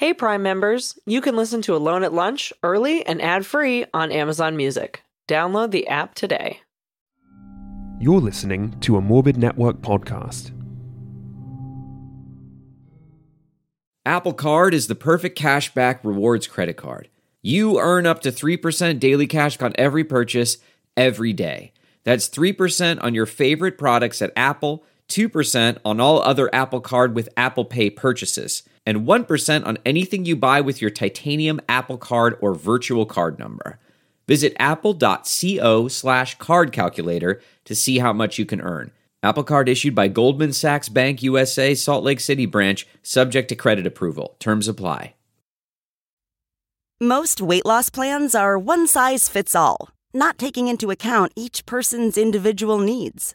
Hey, Prime members, you can listen to Alone at Lunch early and ad free on Amazon Music. Download the app today. You're listening to a Morbid Network podcast. Apple Card is the perfect cashback rewards credit card. You earn up to 3% daily cash on every purchase every day. That's 3% on your favorite products at Apple, 2% on all other Apple Card with Apple Pay purchases, and 1% on anything you buy with your titanium Apple Card or virtual card number. Visit apple.co slash card calculator to see how much you can earn. Apple Card issued by Goldman Sachs Bank USA, Salt Lake City branch, subject to credit approval. Terms apply. Most weight loss plans are one size fits all, not taking into account each person's individual needs.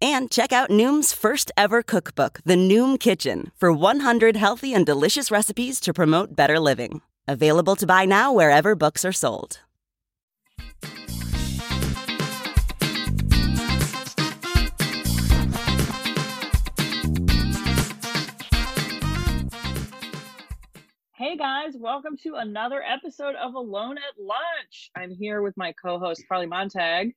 And check out Noom's first ever cookbook, The Noom Kitchen, for 100 healthy and delicious recipes to promote better living. Available to buy now wherever books are sold. Hey guys, welcome to another episode of Alone at Lunch. I'm here with my co-host Carly Montag,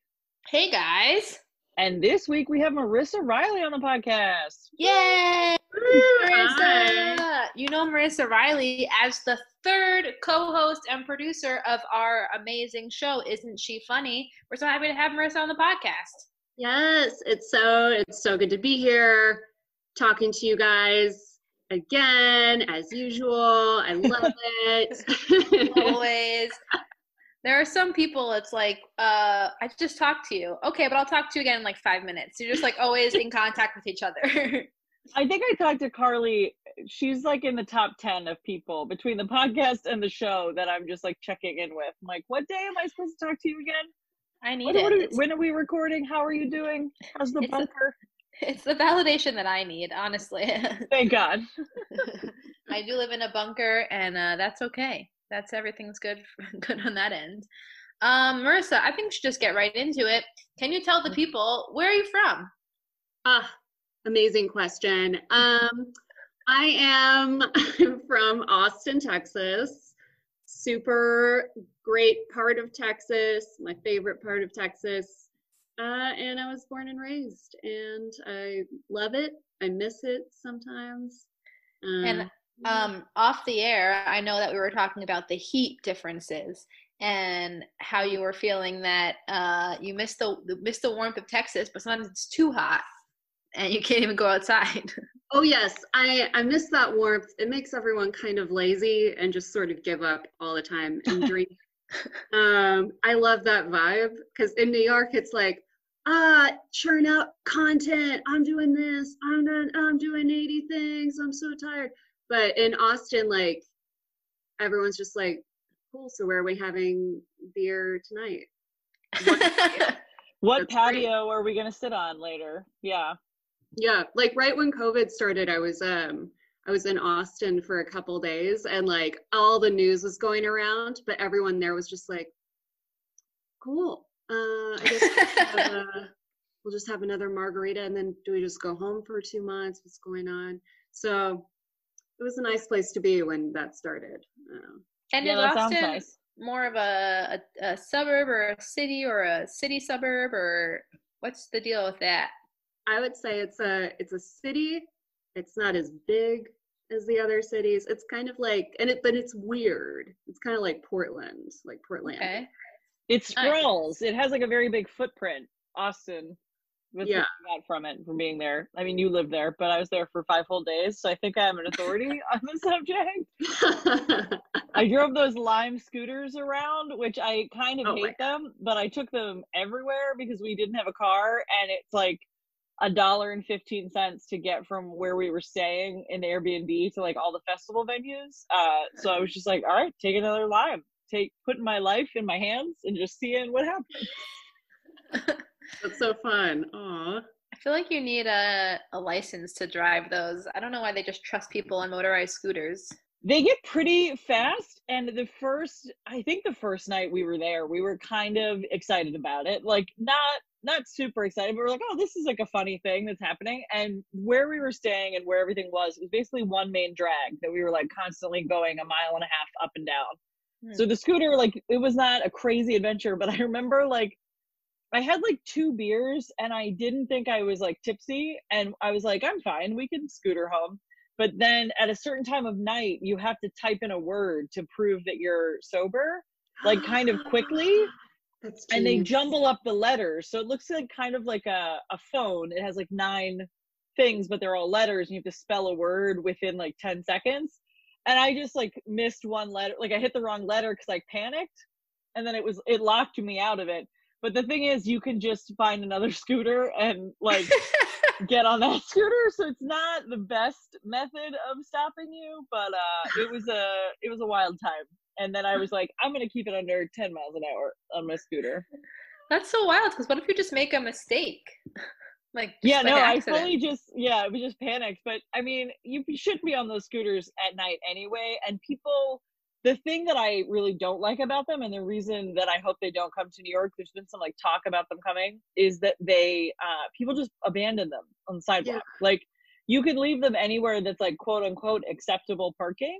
Hey guys. And this week we have Marissa Riley on the podcast. Yay! Marissa. You know Marissa Riley as the third co-host and producer of our amazing show. Isn't she funny? We're so happy to have Marissa on the podcast. Yes, it's so it's so good to be here talking to you guys again as usual. I love it. Always. There are some people it's like, uh, I just talked to you. Okay, but I'll talk to you again in like five minutes. You're just like always in contact with each other. I think I talked to Carly. She's like in the top 10 of people between the podcast and the show that I'm just like checking in with. I'm like, what day am I supposed to talk to you again? I need What- it. what are- when are we recording? How are you doing? How's the It's bunker? it's the validation that I need, honestly. Thank God. I do live in a bunker, and uh, that's okay. That's everything's good, good on that end. Um, Marissa, I think we should just get right into it. Can you tell the people where are you from? ah, amazing question. Um, I am from Austin, Texas. Super great part of Texas, my favorite part of Texas. Uh, and I was born and raised, and I love it. I miss it sometimes. Uh, And um, off the air, I know that we were talking about the heat differences and how you were feeling that uh, you miss the miss the warmth of Texas, but sometimes it's too hot and you can't even go outside. Oh yes, I I miss that warmth. It makes everyone kind of lazy and just sort of give up all the time and drink. um, I love that vibe because in New York it's like, ah, churn out content. I'm doing this. I'm done. I'm doing 80 things. I'm so tired. But in Austin, like everyone's just like, cool. So where are we having beer tonight? What That's great. patio are we going to sit on later? Yeah. Yeah, like right when COVID started, I was um I was in Austin for a couple days and like all the news was going around, but everyone there was just like, cool. Uh I guess we'll, have a- we'll just have another margarita and then do we just go home for two months? What's going on? So it was a nice place to be when that started. Uh, and yeah, is that Austin nice. more of a, a, a suburb or a city or a city suburb or what's the deal with that? I would say it's a it's a city. It's not as big as the other cities. It's kind of like and it but it's weird. It's kind of like Portland, like Portland. Okay. It Nice. sprawls. It has like a very big footprint. Austin, with Yeah. what I got from it from being there. I mean, you lived there, but I was there for five whole days, so I think I am an authority on the subject. I drove those Lime scooters around, which I kind of Oh hate them, but I took them everywhere because we didn't have a car, and it's like a dollar and fifteen cents to get from where we were staying in the Airbnb to like all the festival venues. Uh, so I was just like, all right, take another Lime, take putting my life in my hands and just seeing what happens. That's so fun. Aw. I feel like you need a, a license to drive those. I don't know why they just trust people on motorized scooters. They get pretty fast. And the first, I think the first night we were there, we were kind of excited about it. Like, not not super excited, but we're like, oh, this is like a funny thing that's happening. And where we were staying and where everything was, it was basically one main drag that we were like constantly going a mile and a half up and down. Hmm. So the scooter, like, it was not a crazy adventure, but I remember like I had like two beers and I didn't think I was like tipsy. And I was like, I'm fine, we can scooter home. But then at a certain time of night, you have to type in a word to prove that you're sober, like kind of quickly. That's and they jumble up the letters. So it looks like kind of like a, a phone. It has like nine things, but they're all letters and you have to spell a word within like 10 seconds. And I just like missed one letter. Like I hit the wrong letter because I panicked and then it was, it locked me out of it. But the thing is, you can just find another scooter and like get on that scooter. So it's not the best method of stopping you, but uh, it was a it was a wild time. And then I was like, I'm gonna keep it under 10 miles an hour on my scooter. That's so wild. Because what if you just make a mistake? like just yeah, no, I fully just yeah, it was just panicked. But I mean, you should be on those scooters at night anyway. And people, the thing that I really don't like about them, and the reason that I hope they don't come to New York, there's been some like talk about them coming, is that they uh people just abandon them on the sidewalk. Like you can leave them anywhere that's like quote unquote acceptable parking.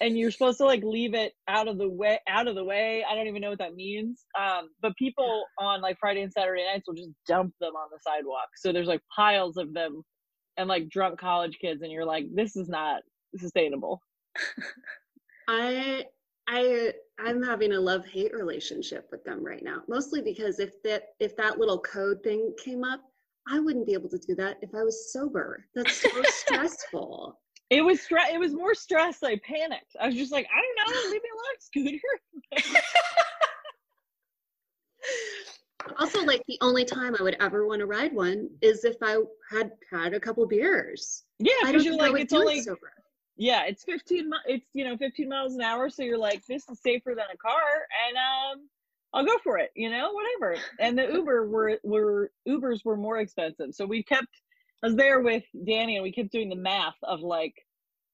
And you're supposed to like leave it out of the way out of the way. I don't even know what that means. Um, but people on like Friday and Saturday nights will just dump them on the sidewalk. So there's like piles of them and like drunk college kids and you're like this is not sustainable I I I'm having a love hate relationship with them right now. Mostly because if that if that little code thing came up, I wouldn't be able to do that if I was sober. That's so stressful. it was stre- it was more stress i panicked i was just like i don't know leave me alone scooter Also, like the only time I would ever want to ride one is if I had had a couple beers. yeah because you're like it's only sober. Yeah it's 15 it's you know 15 miles an hour so you're like this is safer than a car and um i'll go for it you know whatever. And the uber were were ubers were more expensive. So we kept i was there with danny and we kept doing the math of like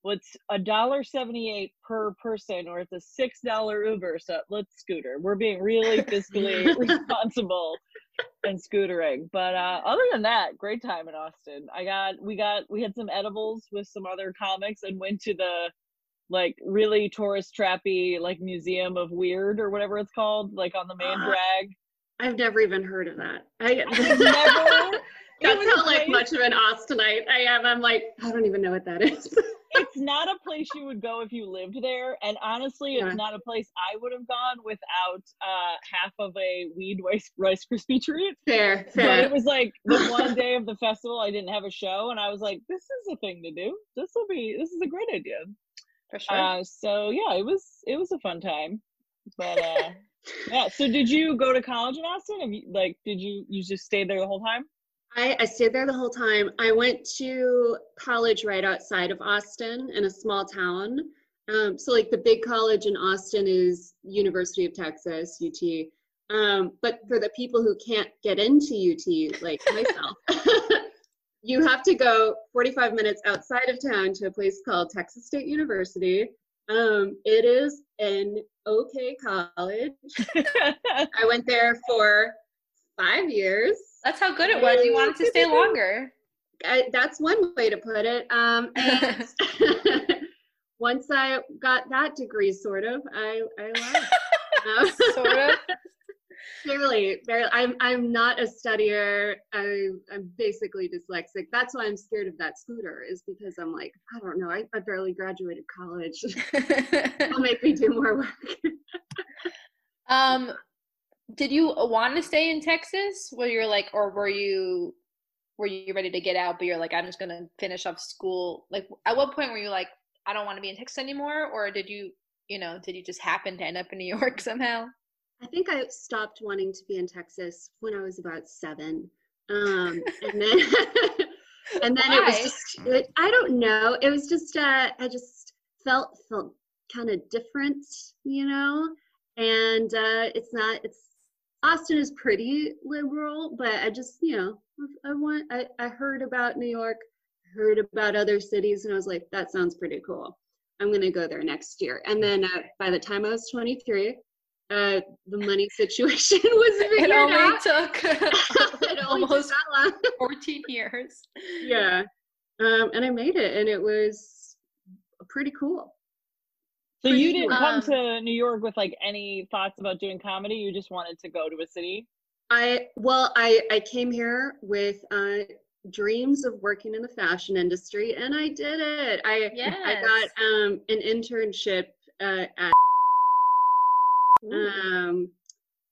what's a dollar 78 per person or it's a six dollar uber so let's scooter. We're being really fiscally responsible and scootering but uh other than that great time in austin i got we got we had some edibles with some other comics and went to the like really tourist trappy like museum of weird or whatever it's called like on the main Ah, drag I've never even heard of that. I never That's not like much of an Austinite I am. I'm like, I don't even know what that is. it's not a place you would go if you lived there and honestly Yeah. it's not a place i would have gone without uh half of a weed rice, rice crispy treat fair, fair. but it was like the one day of the festival i didn't have a show and i was like this is a thing to do this will be this is a great idea for sure. uh so yeah it was it was a fun time but uh yeah so did you go to college in austin have you like did you you just stayed there the whole time I, I stayed there the whole time. I went to college right outside of Austin in a small town. Um, so like the big college in Austin is University of Texas, UT. Um, but for the people who can't get into UT, like myself, you have to go 45 minutes outside of town to a place called Texas State University. Um, it is an okay college. I went there for five years. That's how good it was. You wanted to stay longer. I, that's one way to put it. Um, and once I got that degree, sort of, I, I left. Um, Sort of. Barely, barely. I'm, I'm not a studier. I, I'm basically dyslexic. That's why I'm scared of that scooter. Is because I'm like, I don't know. I, I barely graduated college. It'll make me do more work. um, did you want to stay in Texas? Where you're like, or were you, were you ready to get out? But you're like, I'm just gonna finish up school. Like, at what point were you like, I don't want to be in Texas anymore? Or did you, you know, did you just happen to end up in New York somehow? I think I stopped wanting to be in Texas when I was about seven. Um, and then, and then it was just, it, I don't know. It was just, uh, I just felt, felt kind of different, you know? And, uh, it's not, it's Austin is pretty liberal, but I just, you know, I want, I, I heard about New York, heard about other cities, and I was like, that sounds pretty cool. I'm going to go there next year. And then uh, by the time I was 23, uh, the money situation was figured It only out. took It only took almost that long. 14 years. yeah. Um, and I made it, and it was pretty cool. So you didn't come Um, to New York with like any thoughts about doing comedy. You just wanted to go to a city. I well, I I came here with uh, dreams of working in the fashion industry, and I did it. I I got um, an internship uh, at um,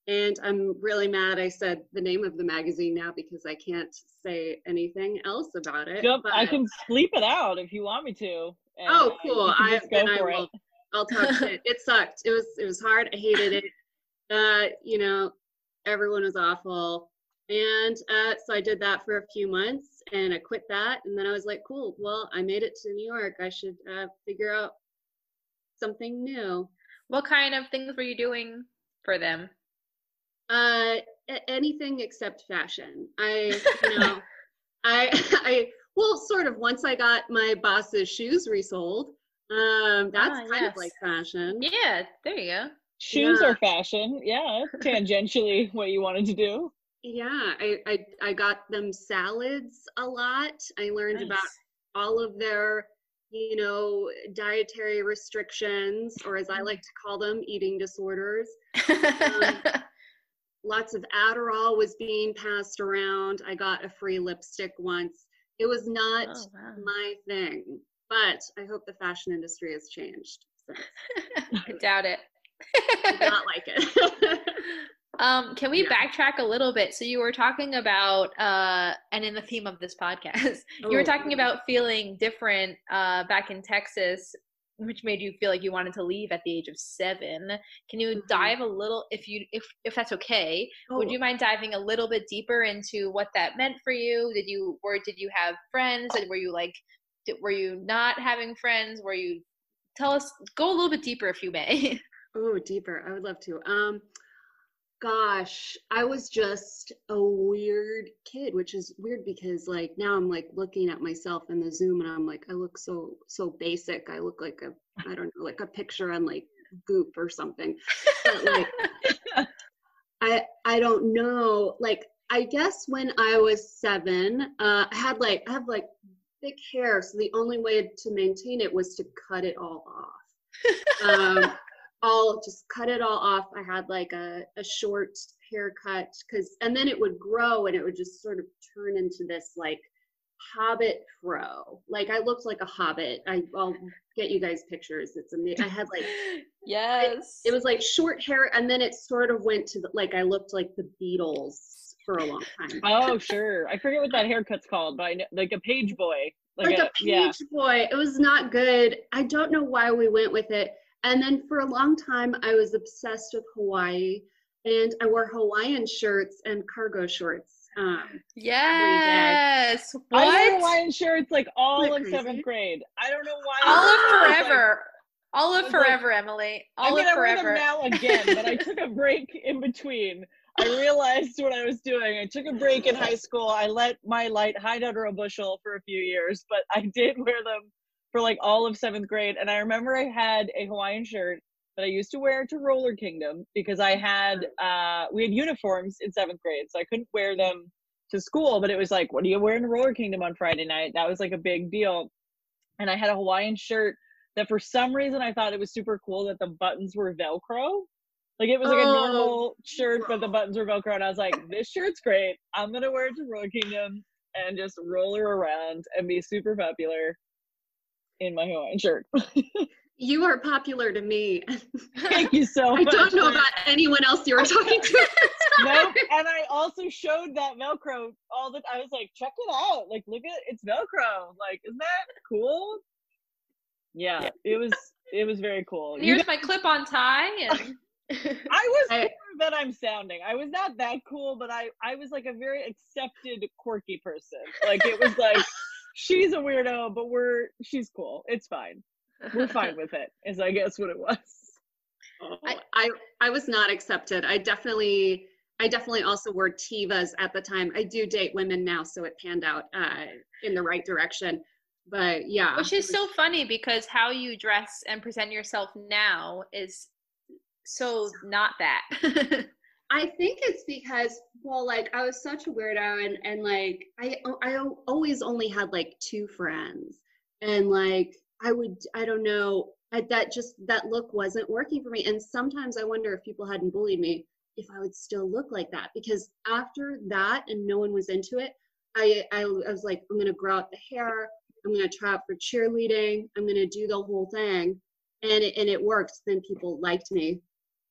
and I'm really mad. I said the name of the magazine now because I can't say anything else about it. Yep, I can sleep it out if you want me to. and, Oh, cool. I then I for it. will. I'll talk shit. It sucked. It was it was hard. I hated it. Uh, you know, everyone was awful. And uh, so I did that for a few months and I quit that. And then I was like, cool, well, I made it to New York. I should uh, figure out something new. What kind of things were you doing for them? Uh, anything except fashion. I, you know, I, I, well, sort of. Once I got my boss's shoes resold, um, that's Ah, kind yes. of like fashion. Yeah, there you go. Shoes Yeah. are fashion. Yeah, tangentially what you wanted to do. Yeah, I, I, I got them salads a lot. I learned about all of their, you know, dietary restrictions, or as I like to call them, eating disorders. Nice. Lots of Adderall was being passed around. I got a free lipstick once. It was not oh, wow. my thing, but I hope the fashion industry has changed. I doubt it. Not like it. Um, can we Yeah. backtrack a little bit? So you were talking about, uh, and in the theme of this podcast, you were Oh, talking about feeling different uh, back in Texas, which made you feel like you wanted to leave at the age of seven. Can you Mhm. dive a little, if you, if if that's okay, would Oh. you mind diving a little bit deeper into what that meant for you? Did you, or did you have friends? And were you like, were you not having friends? Were you? Tell us, go a little bit deeper if you may. Oh, deeper. I would love to. Um, gosh, I was just a weird kid, which is weird because like now I'm like looking at myself in the Zoom and I'm like, I look so so basic. I look like a I don't know, like a picture on like Goop or something. But like I I don't know. Like I guess when I was seven, uh, I had like I have like thick hair, so the only way to maintain it was to cut it all off. Um, I'll just cut it all off. I had like a, a short haircut because, and then it would grow and it would just sort of turn into this like hobbit fro. Like I looked like a hobbit. I, I'll get you guys pictures. It's amazing. I had like, yes. it was like short hair and then it sort of went to the, like I looked like the Beatles for a long time. Oh, sure. I forget what that haircut's called, but I know, like a page boy. like, a, yeah. page boy. It was not good. I don't know why we went with it. And then for a long time, I was obsessed with Hawaii, and I wore Hawaiian shirts and cargo shorts. Um, Yes. I wore Hawaiian shirts like all Isn't of that seventh grade. I don't know why. All I of was like- forever. All of was like- forever, Emily. I All mean, of I wear them forever. now again, but I took a break in between. I realized what I was doing. I took a break in high school. I let my light hide under a bushel for a few years, but I did wear them for like all of seventh grade. And I remember I had a Hawaiian shirt that I used to wear to Roller Kingdom because I had uh we had uniforms in seventh grade, so I couldn't wear them to school. But it was like, what are you wearing to Roller Kingdom on Friday night? That was like a big deal. And I had a Hawaiian shirt that for some reason I thought it was super cool that the buttons were Velcro. Like it was like a Oh, normal shirt, but the buttons were Velcro. And I was like, this shirt's great. I'm going to wear it to Roller Kingdom and just roll her around and be super popular in my Hawaiian shirt. you are popular to me. Thank you so much. I don't know about anyone else you were talking to. nope. And I also showed that Velcro all the I was like, check it out. Like, look at it's Velcro. Like, isn't that cool? Yeah, it was it was very cool. You Here's my clip-on tie, and I was I- cooler than I'm sounding. I was not that cool, but I I was like a very accepted quirky person. Like it was like she's a weirdo, but we're she's cool. It's fine. We're fine with it. Is I guess what it was. I, I I was not accepted. I definitely I definitely also wore Tevas at the time. I do date women now, so it panned out uh, in the right direction. But yeah, Which is so funny because how you dress and present yourself now is so not that. I think it's because well, like I was such a weirdo, and and like I oh, I always only had like two friends, and like I would I don't know I, that just that look wasn't working for me, and sometimes I wonder if people hadn't bullied me if I would still look like that. Because after that and no one was into it, I I, I was like I'm gonna grow out the hair, I'm gonna try out for cheerleading, I'm gonna do the whole thing, and it, and it worked. Then people liked me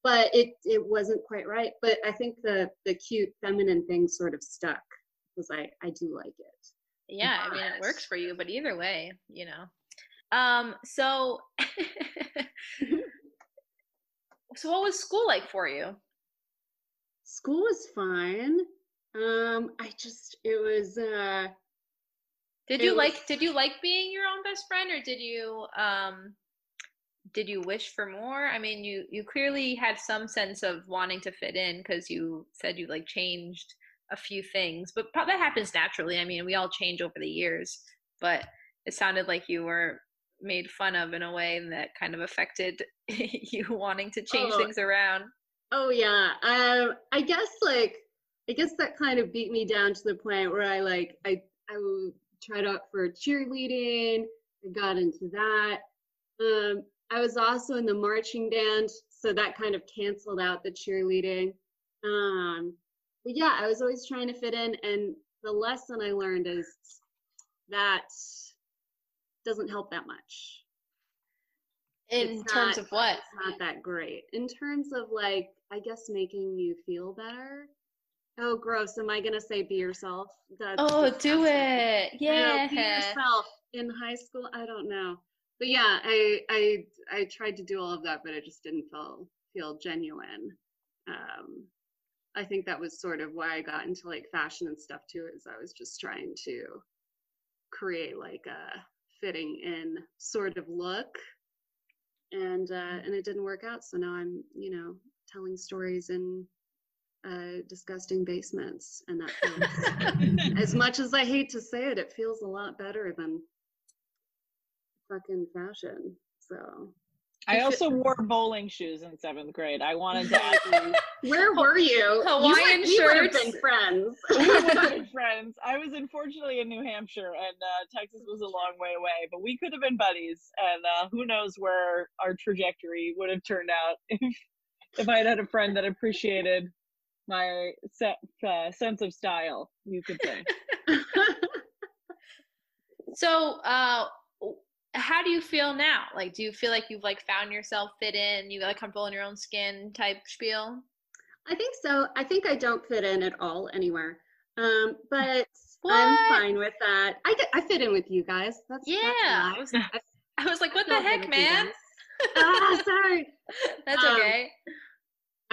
but it it wasn't quite right. But I think the the cute feminine thing sort of stuck because I I do like it. Yeah. I mean it works for you, but either way, you know. Um. So. so what was school like for you? School was fine. Um. I just it was. uh did you was... like did you like being your own best friend or did you um did you wish for more? I mean, you you clearly had some sense of wanting to fit in because you said you like changed a few things, but that happens naturally. I mean, we all change over the years, but it sounded like you were made fun of in a way that kind of affected you wanting to change oh. things around. Oh yeah, um, I guess like I guess that kind of beat me down to the point where I like I I tried out for cheerleading. I got into that. Um, I was also in the marching band, so that kind of canceled out the cheerleading. Um, but yeah, I was always trying to fit in, and the lesson I learned is that doesn't help that much. In it's terms not, of what? It's not that great. In terms of like, I guess making you feel better. Oh, gross. Am I going to say be yourself? That's oh, do it. Yeah. You know, be yourself in high school. I don't know but yeah, I I I tried to do all of that, but it just didn't feel feel genuine. Um, I think that was sort of why I got into like fashion and stuff too. Is I was just trying to create like a fitting in sort of look, and uh, and it didn't work out. So now I'm you know telling stories in uh, disgusting basements, and that feels as much as I hate to say it, it feels a lot better than fucking fashion. So I also wore bowling shoes in seventh grade. I wanted to. ask you, Where were you? Hawaiian you shirts. We would have been friends. we would have been friends. I was unfortunately in New Hampshire, and uh, Texas was a long way away. But we could have been buddies, and uh, who knows where our trajectory would have turned out if if I had had a friend that appreciated my se- uh, sense of style. You could say. so, uh, how do you feel now? Like, do you feel like you've like found yourself fit in? You like comfortable in your own skin type spiel? I think so. I think I don't fit in at all anywhere. Um, but what? I'm fine with that. I get, I fit in with you guys. That's yeah. That's I, was, I was like, what the heck, man? ah, sorry. That's um, okay.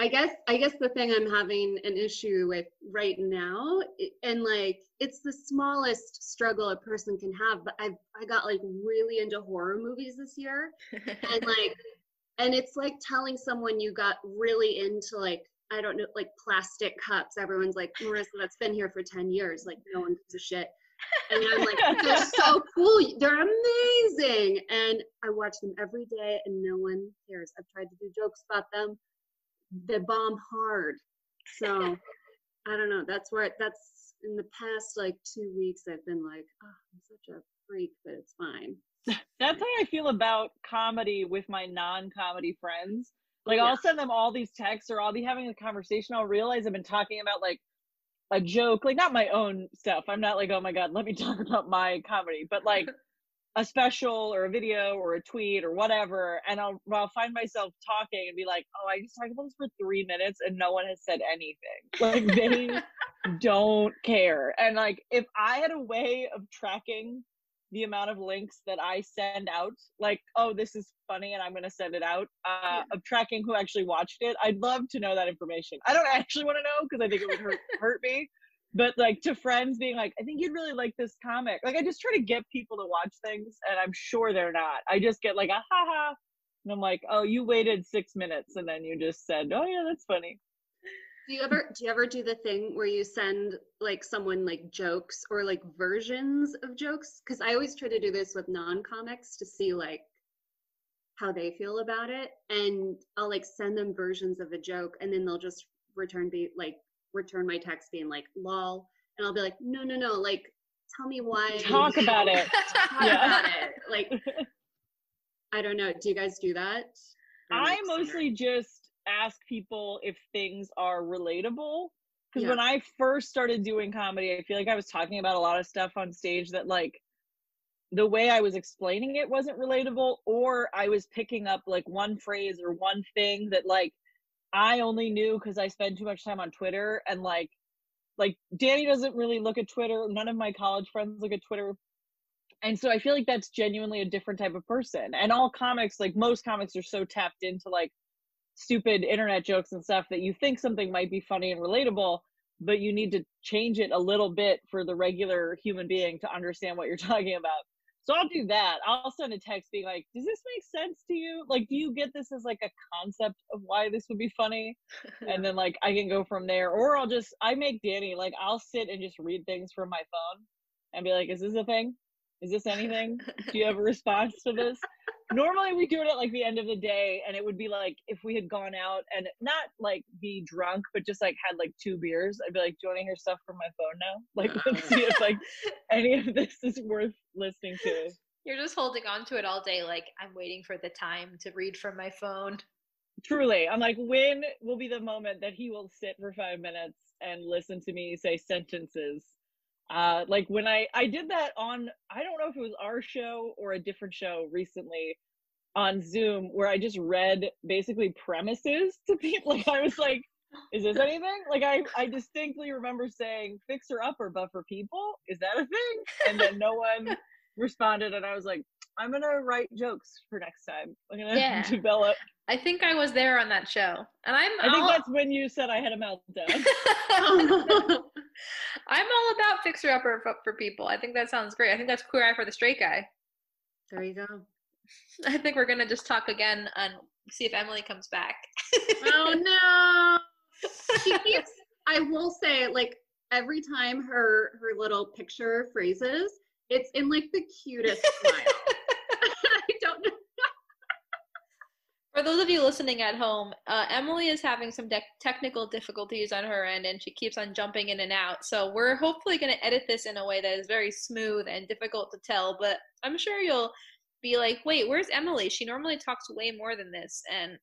I guess I guess the thing I'm having an issue with right now, and like it's the smallest struggle a person can have, but I I got like really into horror movies this year, and like, and it's like telling someone you got really into like I don't know like plastic cups. Everyone's like Marissa, that's been here for ten years. Like no one gives a shit. And I'm like, they're so cool. They're amazing. And I watch them every day and no one cares. I've tried to do jokes about them the bomb hard. So I don't know. That's where that's in the past like two weeks I've been like, oh, I'm such a freak, but it's fine. That's how I feel about comedy with my non-comedy friends. Like yeah. I'll send them all these texts or I'll be having a conversation. I'll realize I've been talking about like a joke, like not my own stuff. I'm not like, oh my God, let me talk about my comedy, but like a special or a video or a tweet or whatever and I'll, I'll find myself talking and be like oh i just talked about this for three minutes and no one has said anything. Like they don't care. And like if i had a way of tracking the amount of links that i send out like oh this is funny and i'm going to send it out uh, yeah. of tracking who actually watched it i'd love to know that information. I don't actually want to know because i think it would hurt, hurt me but like to friends being like i think you'd really like this comic. Like i just try to get people to watch things and i'm sure they're not. I just get like a ha ha and i'm like oh you waited six minutes and then you just said oh yeah that's funny. Do you ever do you ever do the thing where you send like someone like jokes or like versions of jokes? Because I always try to do this with non-comics to see like how they feel about it, and I'll like send them versions of a joke, and then they'll just return be like return my text being like lol, and I'll be like no no no like tell me why Talk about it. talk Yeah. about it like I don't know. Do you guys do that? I mostly just ask people if things are relatable. Because when I first started doing comedy, I feel like I was talking about a lot of stuff on stage that, like, the way I was explaining it wasn't relatable, or I was picking up like one phrase or one thing that, like, I only knew because I spend too much time on Twitter. And, like, like Danny doesn't really look at Twitter. None of my college friends look at Twitter and so i feel like that's genuinely a different type of person and all comics like most comics are so tapped into like stupid internet jokes and stuff that you think something might be funny and relatable but you need to change it a little bit for the regular human being to understand what you're talking about so i'll do that. I'll send a text being like does this make sense to you? Like do you get this as like a concept of why this would be funny? And then like i can go from there. Or i'll just i make danny like i'll sit and just read things from my phone and be like is this a thing is this anything? Do you have a response to this? Normally we do it at like the end of the day and it would be like if we had gone out and not like be drunk but just like had like two beers i'd be like do you want to hear stuff from my phone now? Like let's see if like any of this is worth listening to. You're just holding on to it all day, like I'm waiting for the time to read from my phone. truly. I'm like when will be the moment that he will sit for five minutes and listen to me say sentences uh like when i i did that on i don't know if it was our show or a different show recently on zoom where i just read basically premises to people. Like i was like is this anything? Like i i distinctly remember saying fixer upper but for people? Is that a thing? And then no one responded and i was like i'm gonna write jokes for next time i'm gonna Yeah. develop I think I was there on that show, and I'm. I think all- that's when you said I had a meltdown. I'm all about fixer upper for, for people. I think that sounds great. I think that's queer eye for the straight guy. there you go. I think we're gonna just talk again and see if Emily comes back. oh no she keeps i will say like every time her her little picture phrases it's in like the cutest smile i don't know For those of you listening at home, uh, Emily is having some de- technical difficulties on her end, and she keeps on jumping in and out. So we're hopefully going to edit this in a way that is very smooth and difficult to tell. But I'm sure you'll be like, "Wait, where's Emily? She normally talks way more than this." And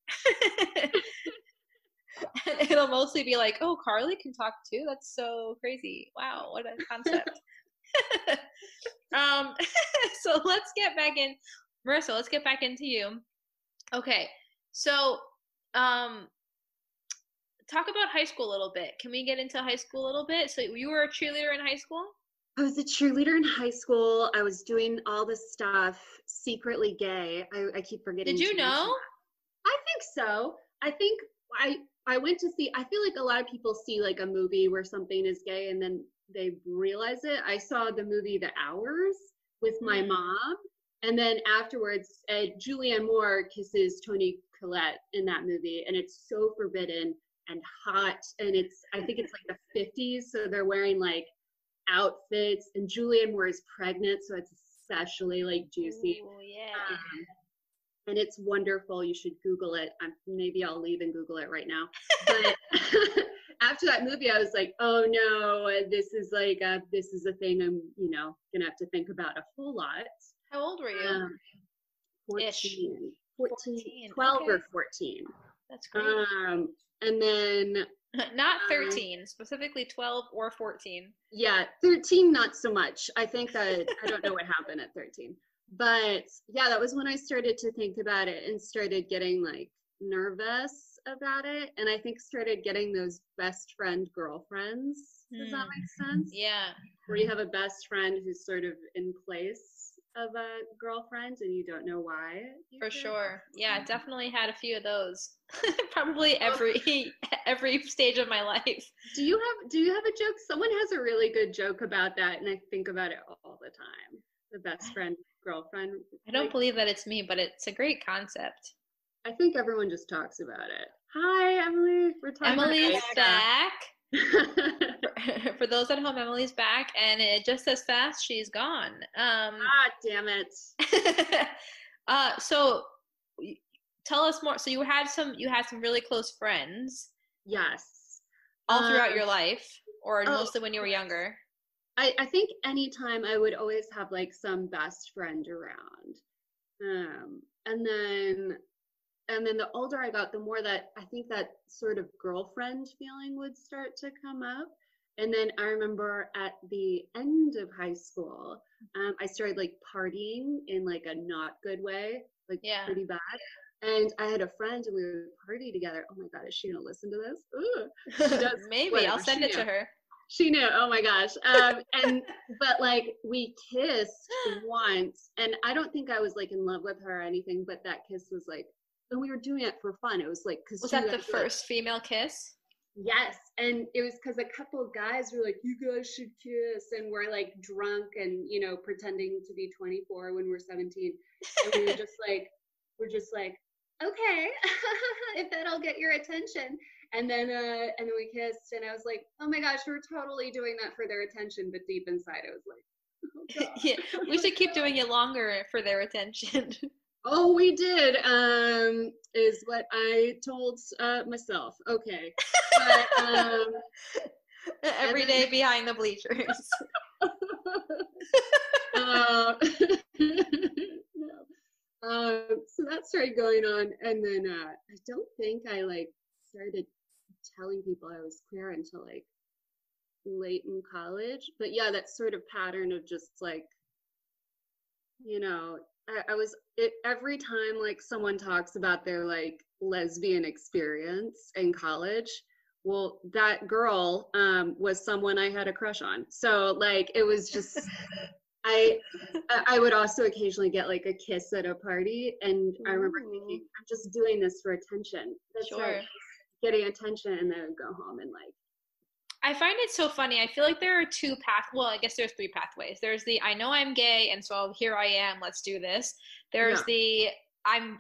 it'll mostly be like, "Oh, Carly can talk too. That's so crazy! Wow, what a concept." um, so let's get back in, Marissa. Let's get back into you. Okay, so um, talk about high school a little bit. Can we get into high school a little bit? So you were a cheerleader in high school. I was a cheerleader in high school. I was doing all this stuff secretly gay. I, I keep forgetting. Did you know? I think so. I think I I went to see. I feel like a lot of people see like a movie where something is gay and then they realize it. I saw the movie The Hours with my Mm. mom, and then afterwards, uh, Julianne Moore kisses Toni Collette in that movie, and it's so forbidden and hot, and it's I think it's like the 50s, so they're wearing like outfits, and Julianne Moore is pregnant, so it's especially like juicy. Ooh, yeah. Um, and it's wonderful. You should Google it. Um, maybe I'll leave and Google it right now. But after that movie, I was like, oh no, this is like a, this is a thing I'm, you know, gonna have to think about a whole lot. How old were you? Um, 14, Ish. 14, 14, 12 or 14. That's great. Um, and then Not um, 13, specifically 12 or 14. yeah 13 not so much i think that i don't know what happened at 13 but yeah that was when i started to think about it and started getting like nervous about it and i think started getting those best friend girlfriends does that Hmm. make sense Yeah. where you have a best friend who's sort of in place of a girlfriend and you don't know why For sure. Yeah, Mhm. definitely had a few of those. Probably every every stage of my life. do you have do you have a joke someone has a really good joke about that and i think about it all the time the best friend girlfriend I don't Like, believe that it's me, but it's a great concept. I think everyone just talks about it. Hi, Emily. We're talking Emily's back. Ika. For those at home, Emily's back, and it just as fast she's gone. Um, ah, damn it. uh, so tell us more. So you had some, you had some really close friends Yes. all throughout Um, your life, or oh, mostly when you were younger. I, I think anytime I would always have like some best friend around. Um, and then and then the older I got, the more that I think that sort of girlfriend feeling would start to come up. And then I remember at the end of high school, um, I started like partying in like a not good way, like Yeah. pretty bad. And I had a friend and we would party together. Oh my God, is she gonna listen to this? Ooh. does- Maybe whatever, I'll send she it to her. She knew. Oh my gosh. Um, and but like we kissed once, and I don't think I was like in love with her or anything, but that kiss was like, and we were doing it for fun. It was like because Was that the first female kiss? Yes, and it was because a couple of guys were like, "You guys should kiss," and we're like drunk and you know pretending to be 24 when we're 17, and we were just like, we're just like, okay, if that'll get your attention. And then, uh, and then we kissed, and I was like, oh my gosh, we're totally doing that for their attention, but deep inside, I was like, oh, yeah, we should keep doing it longer for their attention. Oh, we did. Um, is what I told uh, myself. Okay, but um, Every then- day behind the bleachers. uh, no. Um, so that started going on, and then uh, I don't think I like started telling people I was queer until like late in college. But yeah, that sort of pattern of just like, you know, I, I was it every time like someone talks about their like lesbian experience in college. Well, that girl um, was someone I had a crush on. So like it was just I I would also occasionally get like a kiss at a party, and I remember thinking, I'm just doing this for attention. That's Sure. right, getting attention, and then I'd go home and like, I find it so funny. I feel like there are two path. Well, I guess there's three pathways. There's the I know I'm gay, and so here I am. Let's do this. There's Yeah. the I'm.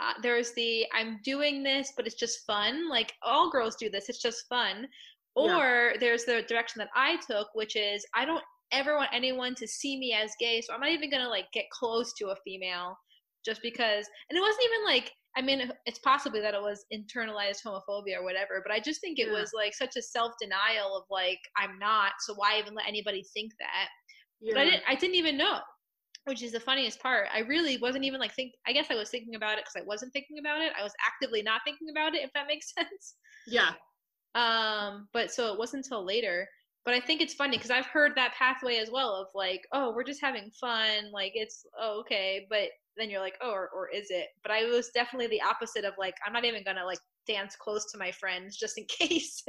Uh, there's the I'm doing this, but it's just fun. Like all girls do this. It's just fun. Yeah. Or there's the direction that I took, which is I don't ever want anyone to see me as gay, so I'm not even gonna like get close to a female just because. And it wasn't even like I mean, it's possibly that it was internalized homophobia or whatever, but I just think it Yeah. was like such a self denial of like I'm not, so why even let anybody think that? yeah, But I didn't, I didn't even know, which is the funniest part. I really wasn't even like think. I guess I was thinking about it because I wasn't thinking about it. I was actively not thinking about it, if that makes sense. yeah, Um, but so it wasn't until later. But I think it's funny because I've heard that pathway as well of like, oh, we're just having fun, like it's oh, okay, but then you're like, oh, or, or is it? But I was definitely the opposite of like, I'm not even gonna like dance close to my friends just in case.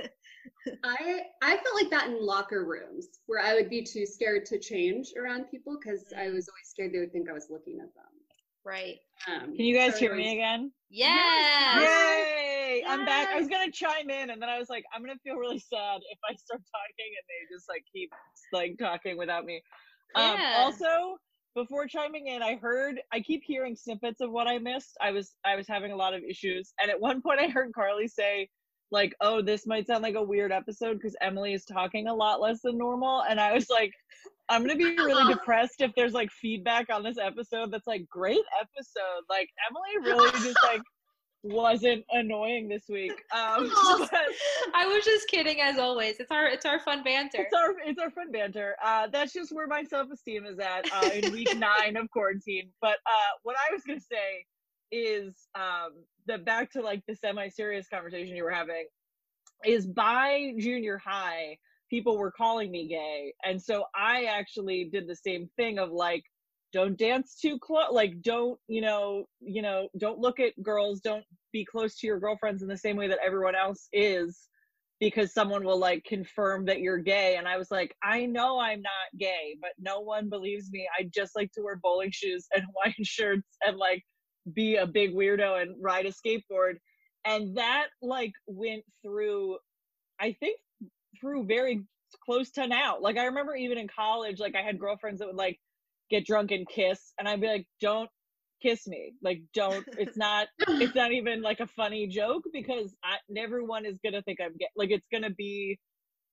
I I felt like that in locker rooms where I would be too scared to change around people because I mm. was always scared they would think I was looking at them. Right. Um, Can you guys so hear it me again? Yeah. Yay! I'm back. I was gonna chime in, and then I was like, I'm gonna feel really sad if I start talking and they just like keep like talking without me. Um, Yeah. also, before chiming in, I heard I keep hearing snippets of what I missed. I was I was having a lot of issues, and at one point I heard Carly say like, "Oh, this might sound like a weird episode because Emily is talking a lot less than normal," and I was like. I'm gonna be really depressed if there's like feedback on this episode that's like great episode. Like Emily really just like wasn't annoying this week. Um, I was just kidding as always. It's our it's our fun banter. it's our it's our fun banter. Uh, that's just where my self esteem is at uh, in week nine of quarantine. But uh, what I was gonna say is um, that back to like the semi serious conversation you were having is by junior high people were calling me gay. And so i actually did the same thing of like don't dance too close like don't you know you know don't look at girls don't be close to your girlfriends in the same way that everyone else is because someone will like confirm that you're gay. And i was like i know i'm not gay but no one believes me. I just like to wear bowling shoes and hawaiian shirts and like be a big weirdo and ride a skateboard. And that like went through i think through very close to now like i remember even in college like i had girlfriends that would like get drunk and kiss and i'd be like don't kiss me. Like, don't. It's not. it's not even like a funny joke because I, everyone is gonna think I'm gay. Like, it's gonna be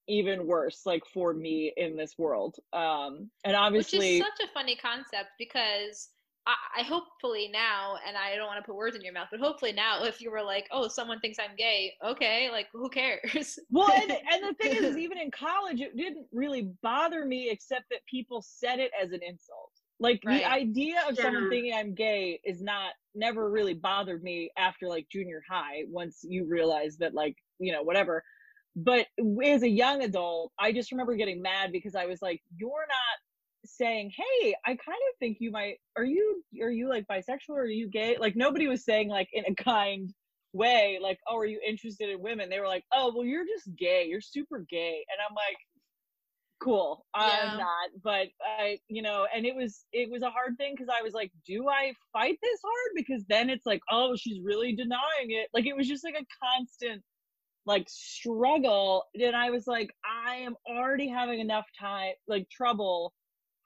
even worse like for me in this world um and obviously which is such a funny concept because I, I hopefully now and i don't want to put words in your mouth but hopefully now if you were like oh someone thinks i'm gay okay like who cares well and, and the thing is, is even in college it didn't really bother me except that people said it as an insult like Right. the idea of someone Yeah. thinking i'm gay is not never really bothered me after like junior high once you realize that like you know whatever but as a young adult i just remember getting mad because i was like you're not saying hey i kind of think you might are you are you like bisexual or are you gay? Like nobody was saying like in a kind way like oh are you interested in women? They were like oh well you're just gay. You're super gay. And i'm like cool i'm not but i you know and it was it was a hard thing because i was like do i fight this hard? Because then it's like oh she's really denying it. Like it was just like a constant like struggle. And i was like i am already having enough time like trouble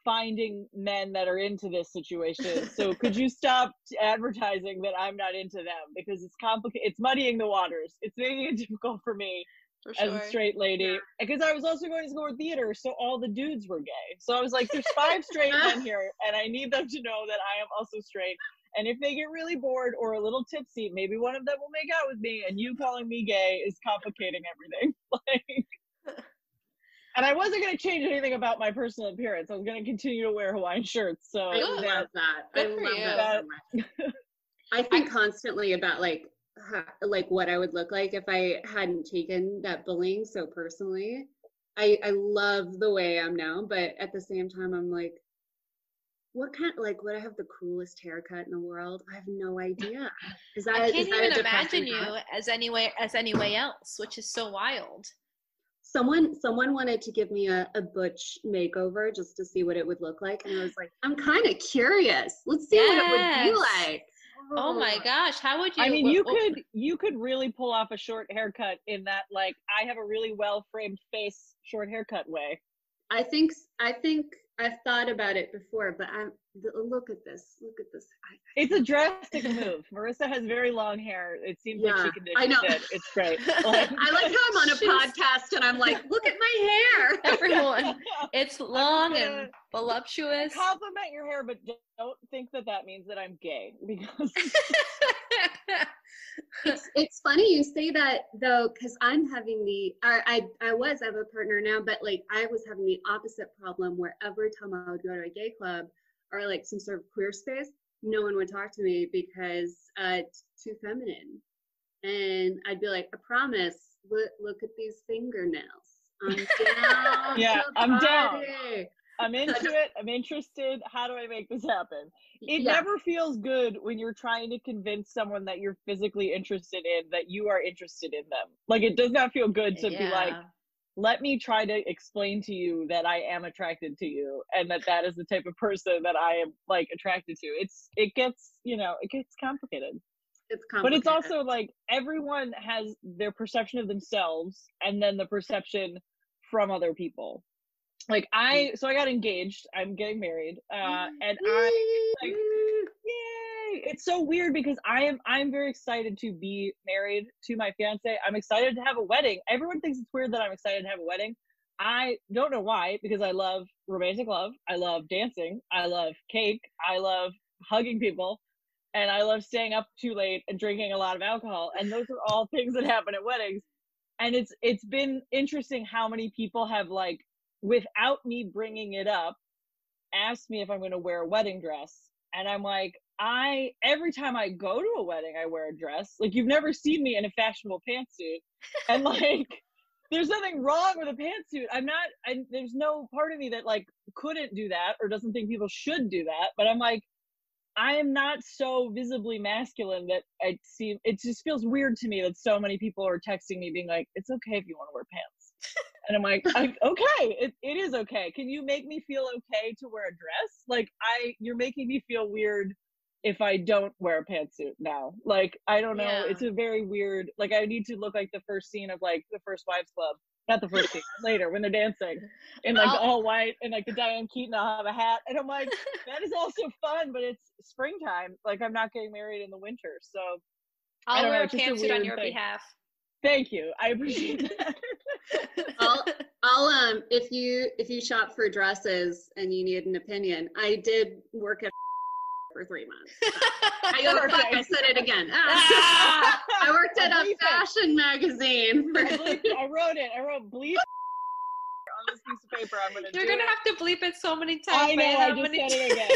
finding men that are into this situation so could you stop advertising that i'm not into them because it's complicated it's muddying the waters it's making it difficult for me for as a straight lady because I was also going to school for theater, so all the dudes were gay. So I was like, "There's five straight men here, and I need them to know that I am also straight. And if they get really bored or a little tipsy, maybe one of them will make out with me, and you calling me gay is complicating everything." like, and I wasn't going to change anything about my personal appearance. I was going to continue to wear Hawaiian shirts. So I Good. love that. I love you. that so much. I think constantly about like ha- like what I would look like if I hadn't taken that bullying so personally. I I love the way I'm now, but at the same time I'm like what kind like would I have the coolest haircut in the world? I have no idea. Is that i can't that even depressing imagine you as any way as any way else which is so wild Someone someone wanted to give me a, a butch makeover just to see what it would look like. And I was like, I'm kind of curious. Let's see what it would be like. oh my oh. gosh how would you I mean, wh- you wh- could you could really pull off a short haircut in that like I have a really well framed face short haircut way. I think I think I've thought about it before, but I'm look at this. Look at this. It's a drastic move. Marissa has very long hair. It seems like Yeah, she I know. it. It's great. I like how I'm on a podcast and I'm like, look at my hair. everyone it's long and voluptuous compliment your hair, but don't think that that means that I'm gay because it's it's funny you say that though, because I'm having the or I I was I have a partner now, but like I was having the opposite problem where every time I would go to a gay club or like some sort of queer space, no one would talk to me because uh, it's too feminine, and I'd be like, I promise, look look at these fingernails. I'm down. Yeah, I'm down. Party." I'm into it. I'm interested. How do I make this happen? It Yeah. never feels good when you're trying to convince someone that you're physically interested in that you are interested in them. Like it does not feel good to be like, let me try to explain to you that I am attracted to you and that that is the type of person that I am like attracted to. It's it gets, you know, it gets complicated. It's complicated. But it's also like everyone has their perception of themselves and then the perception from other people. Like I so I got engaged, I'm getting married. Uh and I like yay! It's so weird because i am i'm very excited to be married to my fiance. I'm excited to have a wedding. Everyone thinks it's weird that i'm excited to have a wedding. I don't know why because i love romantic love. I love dancing. I love cake. I love hugging people. And i love staying up too late and drinking a lot of alcohol. And those are all things that happen at weddings. And it's it's been interesting how many people have like without me bringing it up asked me if i'm going to wear a wedding dress. And i'm like i every time i go to a wedding i wear a dress. Like you've never seen me in a fashionable pantsuit. And like there's nothing wrong with a pantsuit. I'm not I, there's no part of me that like couldn't do that or doesn't think people should do that. But i'm like i am not so visibly masculine that I seem it just feels weird to me that so many people are texting me being like it's okay if you want to wear pants and i'm like I, okay it, it is okay can you make me feel okay to wear a dress like i you're making me feel weird if i don't wear a pantsuit now like i don't know Yeah. it's a very weird like i need to look like the first scene of like the first wives club Not the first scene. Later when they're dancing in like all white and like the Diane Keaton, I'll have a hat, and I'm like, that is also fun, but it's springtime. Like I'm not getting married in the winter, so I'll know, wear a it's a pantsuit on your thing. behalf. thank you. I appreciate that. I'll, I'll um if you if you shop for dresses and you need an opinion, I did work at for three months. I go fuck, I said it again. Ah. I worked at a believe it. fashion magazine. For I, I wrote it. I wrote bleep on this piece of paper. I'm gonna. You're do gonna it. have to bleep it so many times. I know. man. I How just many said it again.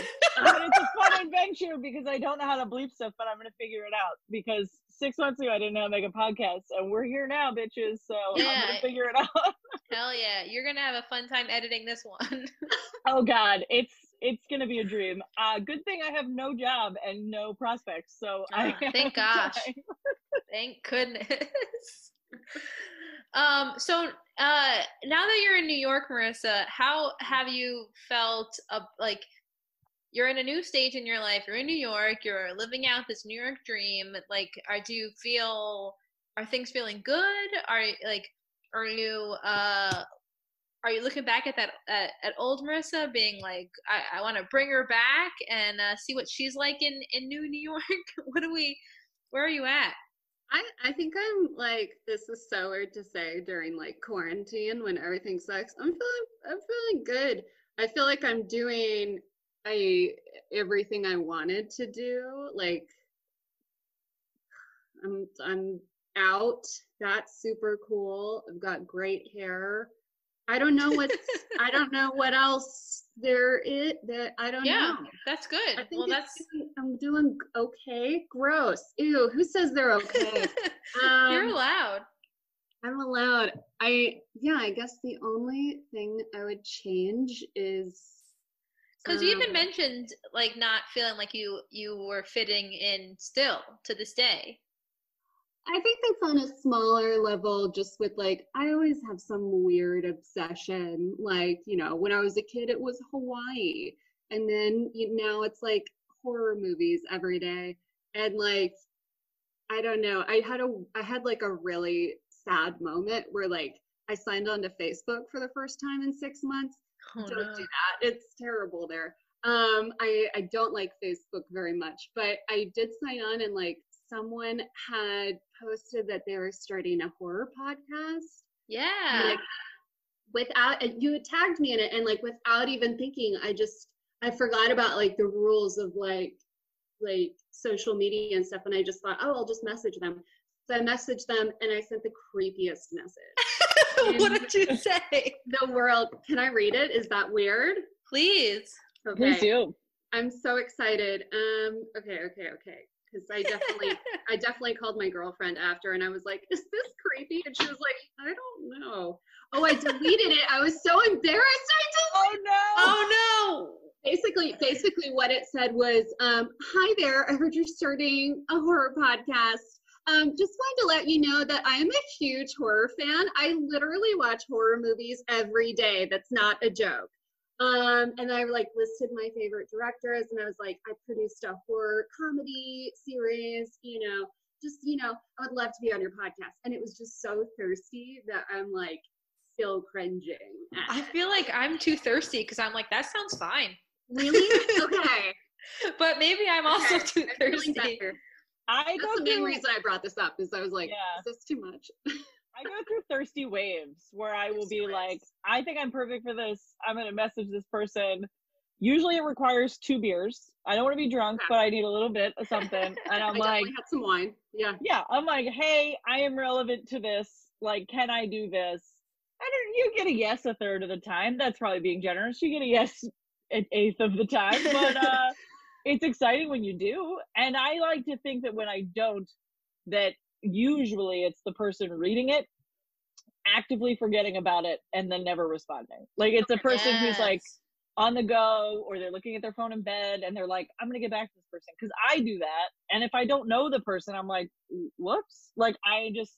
but it's a fun adventure because I don't know how to bleep stuff, but I'm gonna figure it out. Because six months ago I didn't know how to make a podcast, and we're here now, bitches. So I'm gonna figure it out. Hell yeah, you're gonna have a fun time editing this one. oh God, it's it's gonna be a dream. Uh, good thing I have no job and no prospects. So I Ah, thank gosh. Thank goodness. um, so uh, now that you're in New York, Marissa, how have you felt? Uh, like you're in a new stage in your life. You're in New York. You're living out this New York dream. Like, are do you feel? Are things feeling good? Are like, are you? Uh, are you looking back at that at, at old Marissa, being like, I, I want to bring her back and uh, see what she's like in in New New York? what do we? Where are you at? I, I think I'm like this is so weird to say during like quarantine when everything sucks. I'm feeling I'm feeling good. I feel like I'm doing I everything I wanted to do. Like I'm I'm out. That's super cool. I've got great hair. I don't know what I don't know what else there is that I don't Yeah, know. that's good. I think well, that's doing- I'm doing okay. Gross. Ew. Who says they're okay? you're Um, allowed. I'm allowed. I yeah. I guess the only thing I would change is Because you even um, mentioned like not feeling like you you were fitting in still to this day. I think that's on a smaller level, just with like, I always have some weird obsession. Like, you know, when I was a kid, it was Hawaii. And then you, now it's like horror movies every day. And like, I don't know. I had a, I had like a really sad moment where like I signed on to Facebook for the first time in six months. Oh, don't no. do that. It's terrible there. Um, I I don't like Facebook very much, but I did sign on and like someone had posted that they were starting a horror podcast. Yeah. Like without and you had tagged me in it and like without even thinking, I just I forgot about like the rules of like like social media and stuff and I just thought, oh, I'll just message them. So I messaged them and I sent the creepiest message. what did you say? The world, can I read it? Is that weird? Please. Okay. Please do. I'm so excited. Um, okay, okay, okay. Because I definitely, I definitely called my girlfriend after, and I was like, "Is this creepy?" And she was like, "I don't know." Oh, I deleted it. I was so embarrassed. I deleted. Oh no! Oh no! basically, basically, what it said was, um, "Hi there. I heard you're starting a horror podcast. Um, just wanted to let you know that I am a huge horror fan. I literally watch horror movies every day. That's not a joke." Um, and I like listed my favorite directors, and I was like, I produced a horror comedy series, you know, just you know, I would love to be on your podcast. And it was just so thirsty that I'm like still cringing. I feel like I'm too thirsty because I'm like that sounds fine. really okay. But maybe I'm also okay, too I'm thirsty. I That's go the main through, reason I brought this up is I was like, Yeah. is this too much? I go through thirsty waves where I will be like. I think I'm perfect for this. I'm gonna message this person. Usually it requires two beers. I don't want to be drunk, but I need a little bit of something. And I I'm like, had some wine. Yeah. yeah, I'm like, hey, I am relevant to this. Like, can I do this? Don't. You get a yes a third of the time. That's probably being generous. You get a yes an eighth of the time, but uh, it's exciting when you do. And I like to think that when I don't, that usually it's the person reading it actively forgetting about it and then never responding. Like it's a person who's like on the go or they're looking at their phone in bed and they're like i'm gonna get back to this person because i do that and if i don't know the person i'm like whoops like i just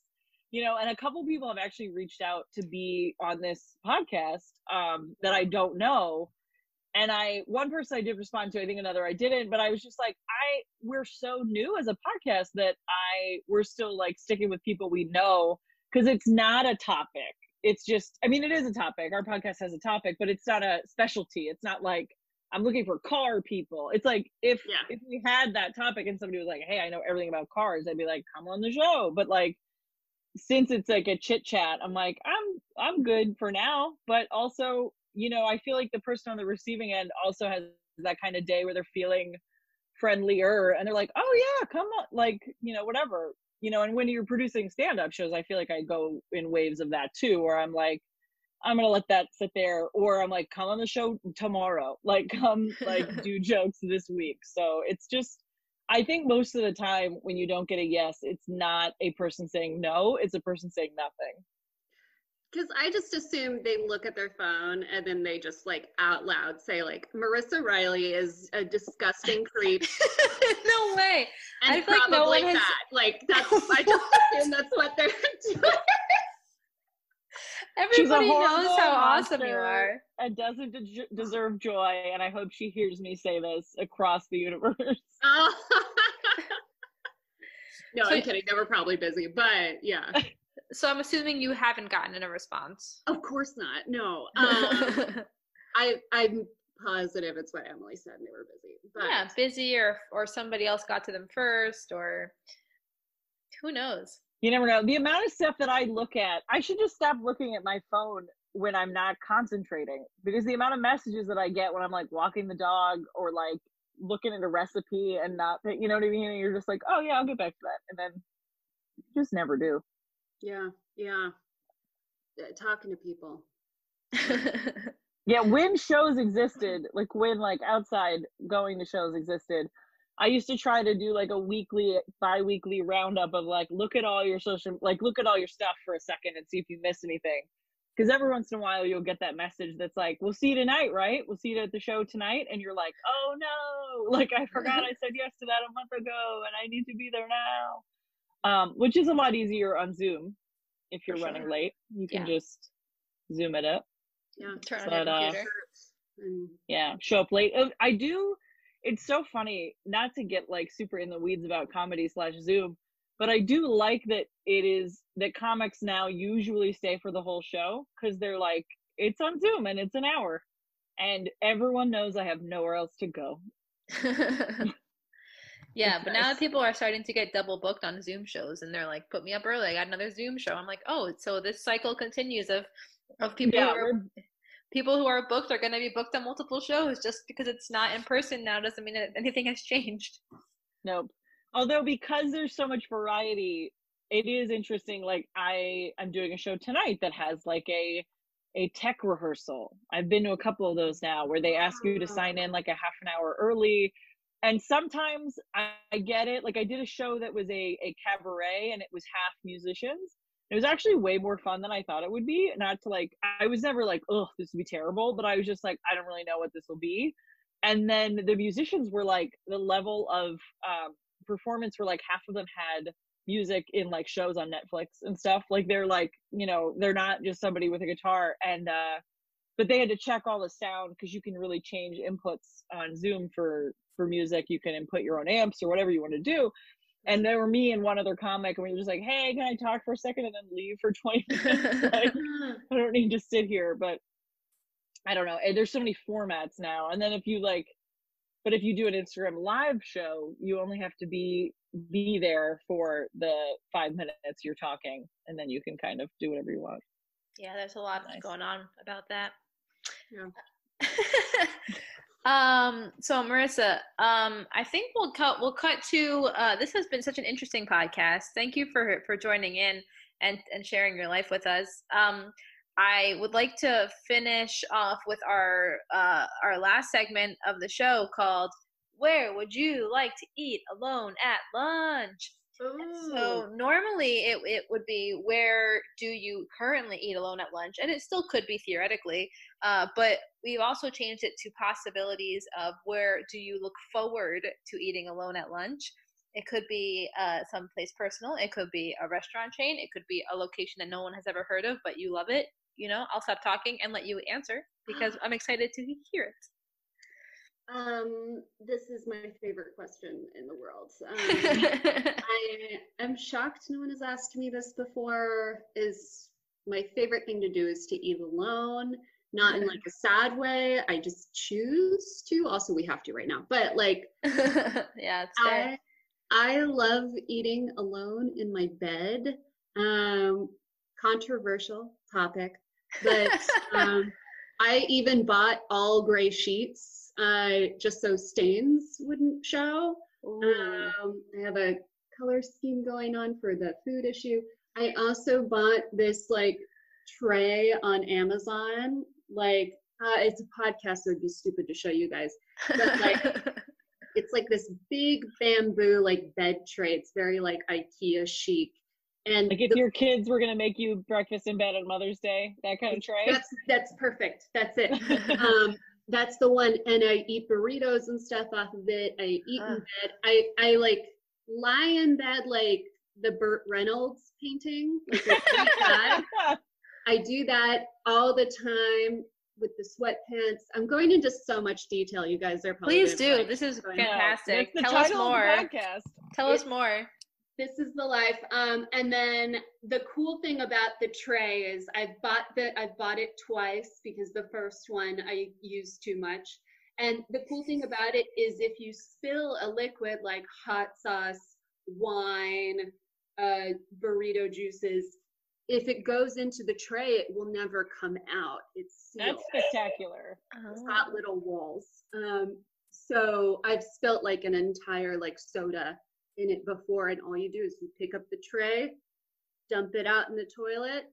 you know and a couple people have actually reached out to be on this podcast um that i don't know and i one person i did respond to i think another i didn't but i was just like i we're so new as a podcast that i we're still like sticking with people we know because it's not a topic. It's just i mean it is a topic. Our podcast has a topic but it's not a specialty. It's not like i'm looking for car people. It's like if Yeah. if we had that topic and somebody was like hey i know everything about cars i'd be like come on the show. But like since it's like a chit chat i'm like i'm i'm good for now but also you know i feel like the person on the receiving end also has that kind of day where they're feeling friendlier and they're like oh yeah come on like you know whatever you know and when you're producing stand-up shows i feel like i go in waves of that too where i'm like i'm gonna let that sit there or i'm like come on the show tomorrow like come like do jokes this week. So it's just i think most of the time when you don't get a yes it's not a person saying no it's a person saying nothing Because I just assume they look at their phone and then they just like out loud say like Marissa Riley is a disgusting creep. no way. And I feel like probably no one has- that. Like that's I just assume that's what they're doing. She's a Everybody knows how awesome you are. and doesn't de- deserve joy and i hope she hears me say this across the universe Oh. no, So- I'm kidding. They were probably busy, but yeah. So I'm assuming you haven't gotten a response. Of course not. No. Um, I I'm positive it's what Emily said. and They were busy, but yeah, busy or or somebody else got to them first or who knows. You never know. The amount of stuff that I look at, I should just stop looking at my phone when I'm not concentrating because the amount of messages that I get when I'm like walking the dog or like looking at a recipe and not, you know what I mean? And you're just like, oh yeah, I'll get back to that. And then you just never do. Yeah, yeah. Uh, Talking to people. Yeah, when shows existed, like when like outside going to shows existed, I used to try to do like a weekly, bi-weekly roundup of like look at all your social, like look at all your stuff for a second and see if you missed anything. Because every once in a while you'll get that message that's like, "We'll see you tonight, right? We'll see you at the show tonight," and you're like, "Oh no! Like I forgot I said yes to that a month ago, and I need to be there now." Um, which is a lot easier on Zoom if you're For running late. You can Yeah. just zoom it up. Yeah. Turn on But, your uh, computer. And yeah show up late Uh, i do it's so funny not to get like super in the weeds about comedy slash zoom but i do like that it is that comics now usually stay for the whole show because they're like it's on zoom and it's an hour and everyone knows i have nowhere else to go yeah, but now that people are starting to get double booked on Zoom shows and they're like, put me up early, I got another Zoom show. I'm like, oh, so this cycle continues of of people yeah who are people who are booked are going to be booked on multiple shows just because it's not in person now doesn't mean that anything has changed. Nope. Although because there's so much variety, it is interesting. Like I, I am doing a show tonight that has like a a tech rehearsal. I've been to a couple of those now where they ask you to sign in like a half an hour early. And sometimes I, I get it. Like I did a show that was a, a cabaret and it was half musicians. It was actually way more fun than I thought it would be. Not to like, I was never like, oh, this would be terrible, but I was just like, I don't really know what this will be and then the musicians were like the level of um, performance were like half of them had music in like shows on netflix and stuff like they're like you know they're not just somebody with a guitar and uh but they had to check all the sound because you can really change inputs on zoom for for music you can input your own amps or whatever you want to do and there were me and one other comic and we were just like hey can i talk for a second and then leave for 20 minutes like I don't need to sit here, but I don't know. Eh, there's so many formats now. And then if you like, but if you do an Instagram live show, you only have to be be there for the five minutes you're talking, and then you can kind of do whatever you want. Yeah, there's a lot Nice. going on about that. Yeah. um so Marissa, um I think we'll cut we'll cut to uh this has been such an interesting podcast. Thank you for for joining in and and sharing your life with us. Um I would like to finish off with our uh our last segment of the show called Where would you like to eat alone at lunch? So normally it, it would be where do you currently eat alone at lunch? And it still could be theoretically, uh, but we've also changed it to possibilities of where do you look forward to eating alone at lunch? It could be uh, someplace personal. It could be a restaurant chain. It could be a location that no one has ever heard of, but you love it. You know, I'll stop talking and let you answer because I'm excited to hear it. Um, this is my favorite question in the world. Um, I am shocked no one has asked me this before. Is my favorite thing to do is to eat alone, not in like a sad way. I just choose to. Also, we have to right now, but like yeah, it's. I I love eating alone in my bed. Um, controversial topic, but um, I even bought all gray sheets uh, just so stains wouldn't show. Um, I have a color scheme going on for the food issue. I also bought this like tray on Amazon. Like, uh, it's a podcast, so it'd be stupid to show you guys. But like, it's like this big bamboo like bed tray. It's very like IKEA chic. And Like if the- your kids were gonna make you breakfast in bed on Mother's Day, that kind of tray. That's that's perfect. That's it. um, that's the one. And I eat burritos and stuff off of it. I eat in Ah. bed. I I like lie in bed like the Burt Reynolds painting. Like with. I do that all the time with the sweatpants. I'm going into so much detail. You guys are probably Please do. This is fantastic. Tell us title of the more. podcast. Tell us more. This is the life. Um, and then the cool thing about the tray is I've bought the I've bought it twice because the first one I used too much. And the cool thing about it is if you spill a liquid like hot sauce, wine, uh, burrito juices, if it goes into the tray, it will never come out. It's sealed That's spectacular. it's got little walls. Um, so I've spilt like an entire like soda in it before, and all you do is you pick up the tray, dump it out in the toilet,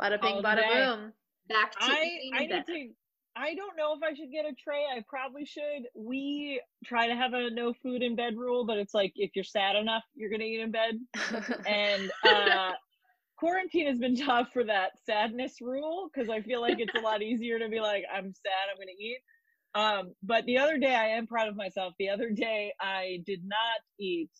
Bada bing, All bada day. boom. back to I I need to. I don't know if I should get a tray. I probably should. We try to have a no food in bed rule, but it's like if you're sad enough, you're gonna eat in bed. And uh, quarantine has been tough for that sadness rule because I feel like it's a lot easier to be like, I'm sad, I'm gonna eat. Um, but the other day, I am proud of myself. The other day, I did not eat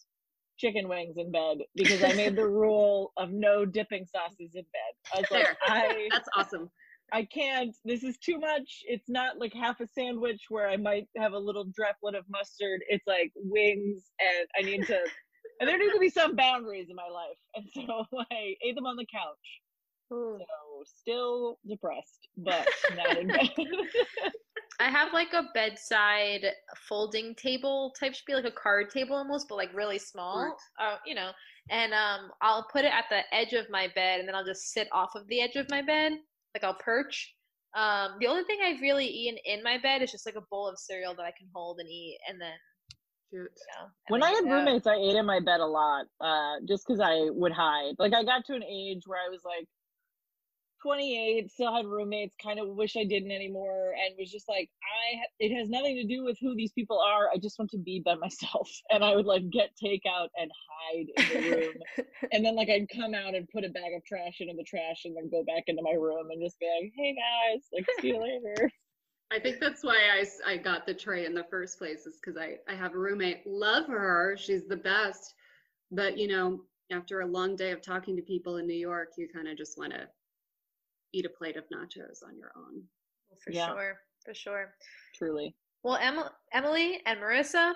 chicken wings in bed because I made the rule of no dipping sauces in bed. I was like, I That's awesome. I can't. This is too much. It's not like half a sandwich where I might have a little droplet of mustard. It's like wings, and I need to. and there need to be some boundaries in my life, and so I ate them on the couch. Ooh. So still depressed, but not in bed. I have like a bedside folding table type, should be like a card table almost, but like really small. Uh, you know, and um, I'll put it at the edge of my bed, and then I'll just sit off of the edge of my bed, like I'll perch. Um, the only thing I've really eaten in my bed is just like a bowl of cereal that I can hold and eat, and then Cute. you know. when then I had get out. roommates, I ate in my bed a lot, uh, just because I would hide. Like I got to an age where I was like 28, still had roommates, kind of wish I didn't anymore, and was just like, I. It has nothing to do with who these people are. I just want to be by myself, and I would like get takeout and hide in the room, and then like I'd come out and put a bag of trash into the trash, and then go back into my room and just be like, Hey guys, like see you later. I think that's why I, I got the tray in the first place is because I, I have a roommate. Love her. She's the best. But, you know, after a long day of talking to people in New York, you kind of just want to eat a plate of nachos on your own. for Yeah. sure, for sure. Truly. Well, Em- Emily and Marissa,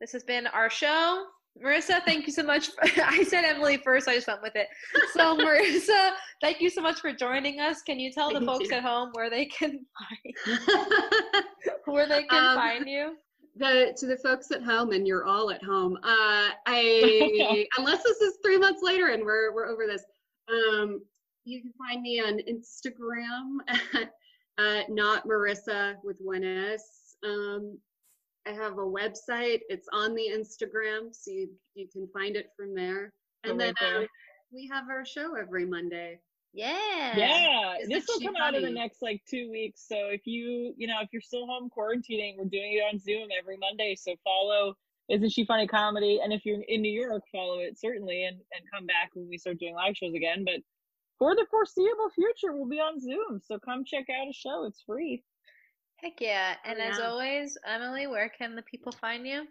this has been our show. Marissa, thank you so much. For, I said Emily first, I just went with it. So, Marissa, thank you so much for joining us. Can you tell the folks you. at home where they can find where they can Um, find you? the to the folks at home and you're all at home uh i unless this is three months later and we're we're over this um you can find me on instagram at uh, not marissa with one s um i have a website it's on the instagram so you, you can find it from there Go and then right um, we have our show every monday Yeah. Yeah, Isn't this will she come out in the next like two weeks. So if you, you know, if you're still home quarantining, we're doing it on Zoom every Monday. So follow Isn't She Funny Comedy? And if you're in New York, follow it certainly and, and come back when we start doing live shows again. But for the foreseeable future, we'll be on Zoom. So come check out a show. It's free. Heck yeah. And Oh, as always, Emily, where can the people find you?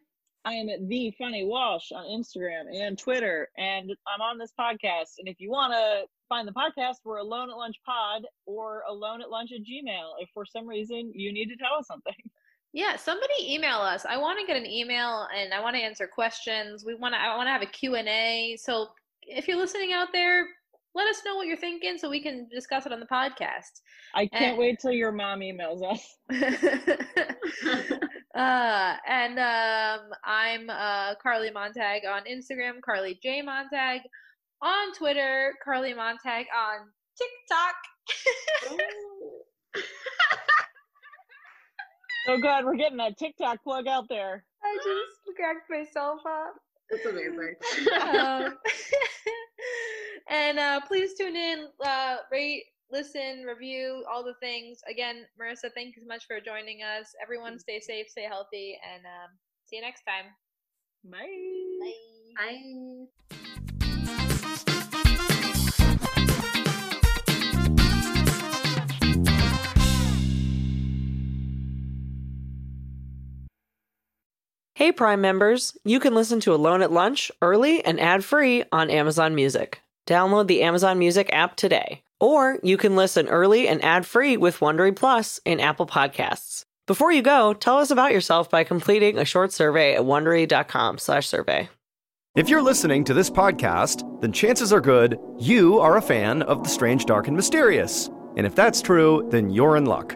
I am at the Funny Walsh on Instagram and Twitter, and I'm on this podcast. And if you want to find the podcast, we're Alone at Lunch Pod or Alone at Lunch at Gmail. If for some reason you need to tell us something, Yeah, somebody email us. I want to get an email and I want to answer questions. We want to I want to have a Q&A. So if you're listening out there, let us know what you're thinking so we can discuss it on the podcast. I can't And- wait till your mom emails us. uh, and um, I'm uh, Carly Montag on Instagram, Carly J Montag on Twitter, Carly Montag on TikTok. So good, we're getting that TikTok plug out there. I just cracked myself up. That's amazing. um, and uh, please tune in, uh, rate, listen, review, all the things. Again, Marissa, thank you so much for joining us. Everyone, stay safe, stay healthy, and um, see you next time. Bye. Bye. I Hey, Prime members, you can listen to Alone at Lunch early and ad free on Amazon Music. Download the Amazon Music app today. Or you can listen early and ad free with Wondery Plus in Apple Podcasts. Before you go, tell us about yourself by completing a short survey at wondery.com/slash survey. If you're listening to this podcast, then chances are good you are a fan of the strange, dark, and mysterious. And if that's true, then you're in luck.